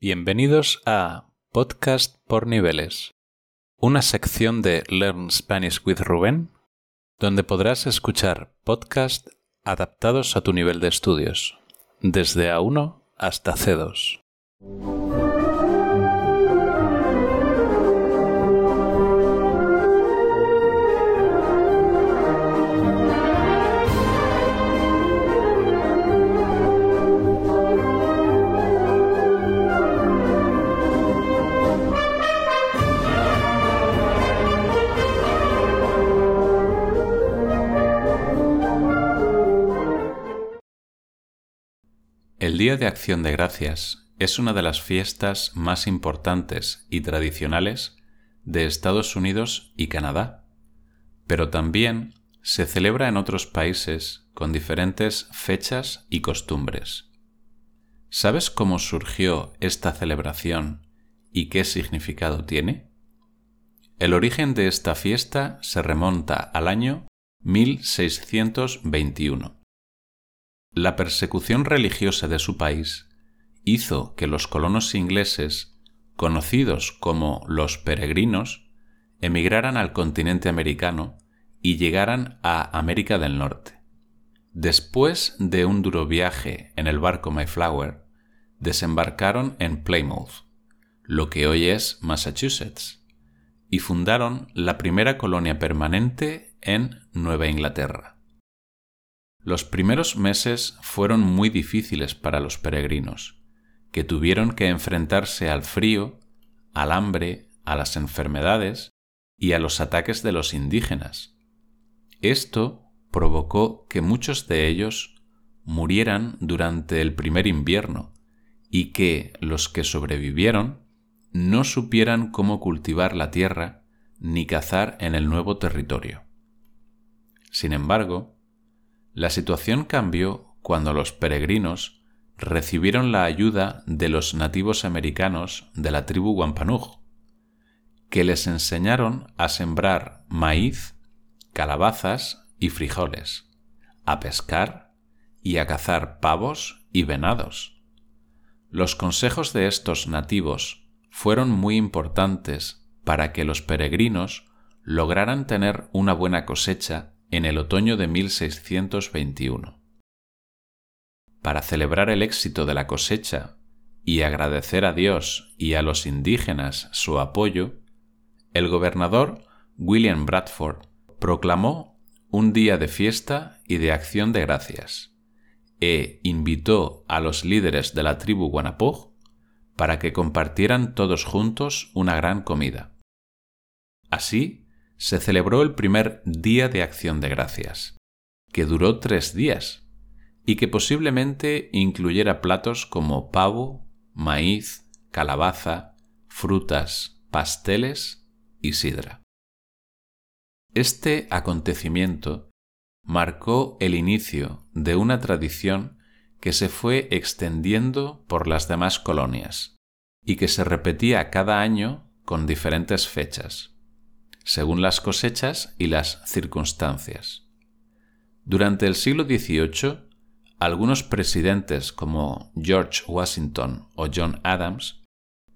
Bienvenidos a Podcast por Niveles, una sección de Learn Spanish with Rubén, donde podrás escuchar podcasts adaptados a tu nivel de estudios, desde A1 hasta C2. El Día de Acción de Gracias es una de las fiestas más importantes y tradicionales de Estados Unidos y Canadá, pero también se celebra en otros países con diferentes fechas y costumbres. ¿Sabes cómo surgió esta celebración y qué significado tiene? El origen de esta fiesta se remonta al año 1621 la persecución religiosa de su país hizo que los colonos ingleses, conocidos como los peregrinos, emigraran al continente americano y llegaran a América del Norte. Después de un duro viaje en el barco Mayflower, desembarcaron en Plymouth, lo que hoy es Massachusetts, y fundaron la primera colonia permanente en Nueva Inglaterra. Los primeros meses fueron muy difíciles para los peregrinos, que tuvieron que enfrentarse al frío, al hambre, a las enfermedades y a los ataques de los indígenas. Esto provocó que muchos de ellos murieran durante el primer invierno y que los que sobrevivieron no supieran cómo cultivar la tierra ni cazar en el nuevo territorio. Sin embargo, la situación cambió cuando los peregrinos recibieron la ayuda de los nativos americanos de la tribu Wampanoag, que les enseñaron a sembrar maíz, calabazas y frijoles, a pescar y a cazar pavos y venados. Los consejos de estos nativos fueron muy importantes para que los peregrinos lograran tener una buena cosecha en el otoño de 1621. Para celebrar el éxito de la cosecha y agradecer a Dios y a los indígenas su apoyo, el gobernador William Bradford proclamó un día de fiesta y de acción de gracias, e invitó a los líderes de la tribu Guanapoj para que compartieran todos juntos una gran comida. Así, se celebró el primer Día de Acción de Gracias, que duró tres días y que posiblemente incluyera platos como pavo, maíz, calabaza, frutas, pasteles y sidra. Este acontecimiento marcó el inicio de una tradición que se fue extendiendo por las demás colonias y que se repetía cada año con diferentes fechas según las cosechas y las circunstancias. Durante el siglo XVIII, algunos presidentes como George Washington o John Adams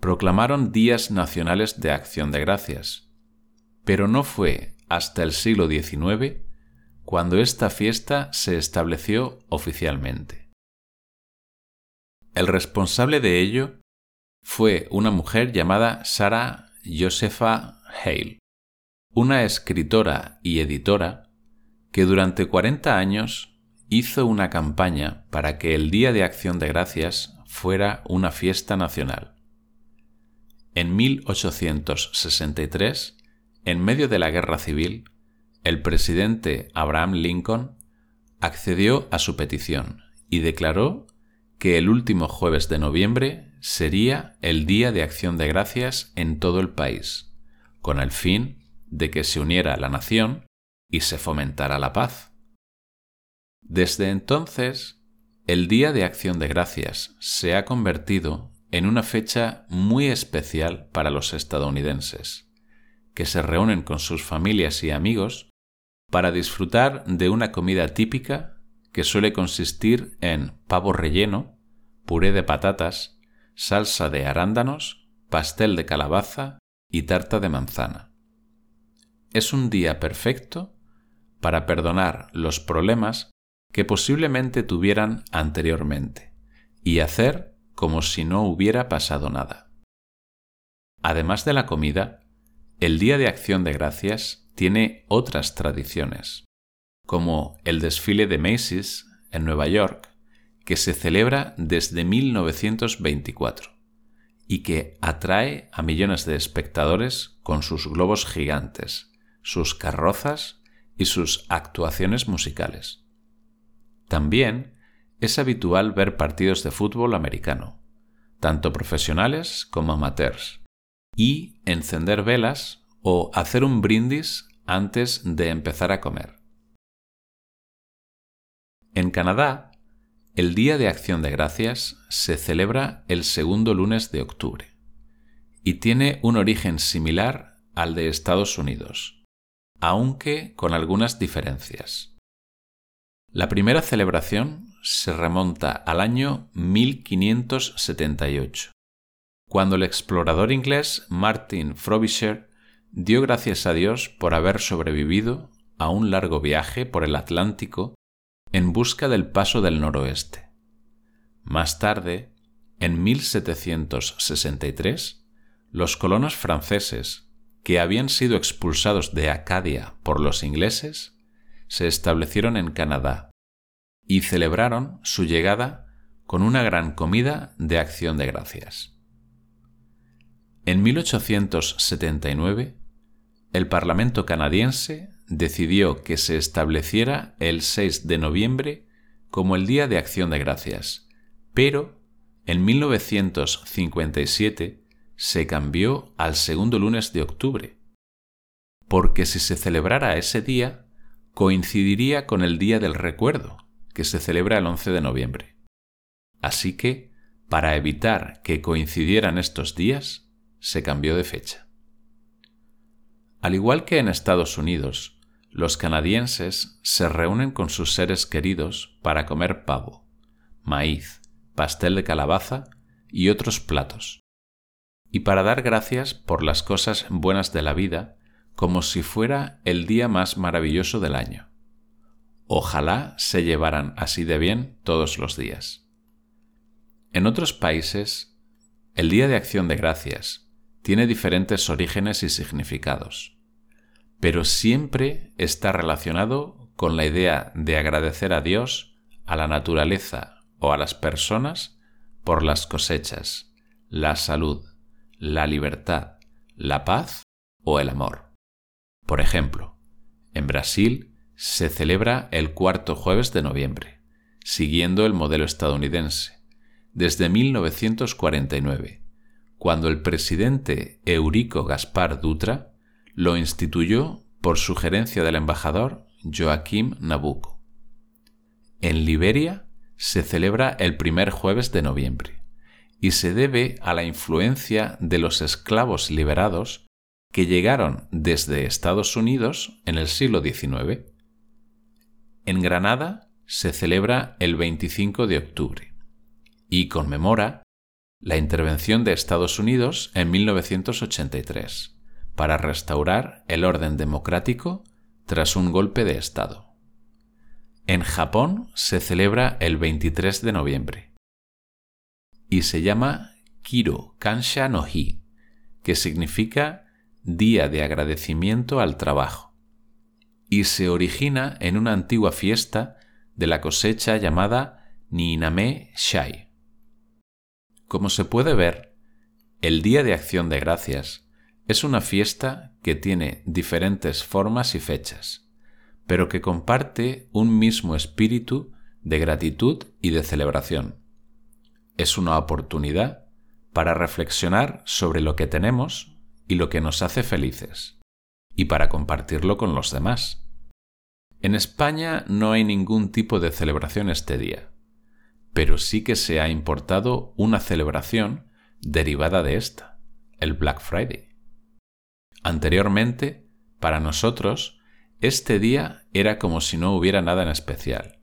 proclamaron días nacionales de acción de gracias, pero no fue hasta el siglo XIX cuando esta fiesta se estableció oficialmente. El responsable de ello fue una mujer llamada Sarah Josepha Hale, una escritora y editora que durante 40 años hizo una campaña para que el Día de Acción de Gracias fuera una fiesta nacional. En 1863, en medio de la guerra civil, el presidente Abraham Lincoln accedió a su petición y declaró que el último jueves de noviembre sería el Día de Acción de Gracias en todo el país, con el fin de que se uniera la nación y se fomentara la paz. Desde entonces, el Día de Acción de Gracias se ha convertido en una fecha muy especial para los estadounidenses, que se reúnen con sus familias y amigos para disfrutar de una comida típica que suele consistir en pavo relleno, puré de patatas, salsa de arándanos, pastel de calabaza y tarta de manzana. Es un día perfecto para perdonar los problemas que posiblemente tuvieran anteriormente y hacer como si no hubiera pasado nada. Además de la comida, el Día de Acción de Gracias tiene otras tradiciones, como el desfile de Macy's en Nueva York, que se celebra desde 1924 y que atrae a millones de espectadores con sus globos gigantes, sus carrozas y sus actuaciones musicales. También es habitual ver partidos de fútbol americano, tanto profesionales como amateurs, y encender velas o hacer un brindis antes de empezar a comer. En Canadá, el Día de Acción de Gracias se celebra el segundo lunes de octubre y tiene un origen similar al de Estados Unidos, aunque con algunas diferencias. La primera celebración se remonta al año 1578, cuando el explorador inglés Martin Frobisher dio gracias a Dios por haber sobrevivido a un largo viaje por el Atlántico en busca del paso del noroeste. Más tarde, en 1763, los colonos franceses, que habían sido expulsados de Acadia por los ingleses, se establecieron en Canadá y celebraron su llegada con una gran comida de acción de gracias. En 1879, el Parlamento canadiense decidió que se estableciera el 6 de noviembre como el Día de Acción de Gracias, pero en 1957 se cambió al segundo lunes de octubre, porque si se celebrara ese día, coincidiría con el Día del Recuerdo, que se celebra el 11 de noviembre. Así que, para evitar que coincidieran estos días, se cambió de fecha. Al igual que en Estados Unidos, los canadienses se reúnen con sus seres queridos para comer pavo, maíz, pastel de calabaza y otros platos, y para dar gracias por las cosas buenas de la vida como si fuera el día más maravilloso del año. Ojalá se llevaran así de bien todos los días. En otros países, el Día de Acción de Gracias tiene diferentes orígenes y significados pero siempre está relacionado con la idea de agradecer a Dios, a la naturaleza o a las personas por las cosechas, la salud, la libertad, la paz o el amor. Por ejemplo, en Brasil se celebra el cuarto jueves de noviembre, siguiendo el modelo estadounidense, desde 1949, cuando el presidente Eurico Gaspar Dutra lo instituyó por sugerencia del embajador Joaquim Nabucco. En Liberia se celebra el primer jueves de noviembre y se debe a la influencia de los esclavos liberados que llegaron desde Estados Unidos en el siglo XIX. En Granada se celebra el 25 de octubre y conmemora la intervención de Estados Unidos en 1983 para restaurar el orden democrático tras un golpe de Estado. En Japón se celebra el 23 de noviembre y se llama Kiro Kansha no Hi, que significa Día de Agradecimiento al Trabajo, y se origina en una antigua fiesta de la cosecha llamada Niname Shai. Como se puede ver, el Día de Acción de Gracias es una fiesta que tiene diferentes formas y fechas, pero que comparte un mismo espíritu de gratitud y de celebración. Es una oportunidad para reflexionar sobre lo que tenemos y lo que nos hace felices, y para compartirlo con los demás. En España no hay ningún tipo de celebración este día, pero sí que se ha importado una celebración derivada de esta, el Black Friday. Anteriormente, para nosotros, este día era como si no hubiera nada en especial.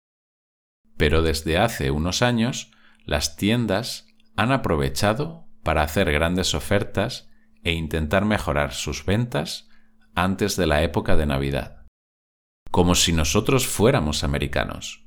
Pero desde hace unos años, las tiendas han aprovechado para hacer grandes ofertas e intentar mejorar sus ventas antes de la época de Navidad. Como si nosotros fuéramos americanos.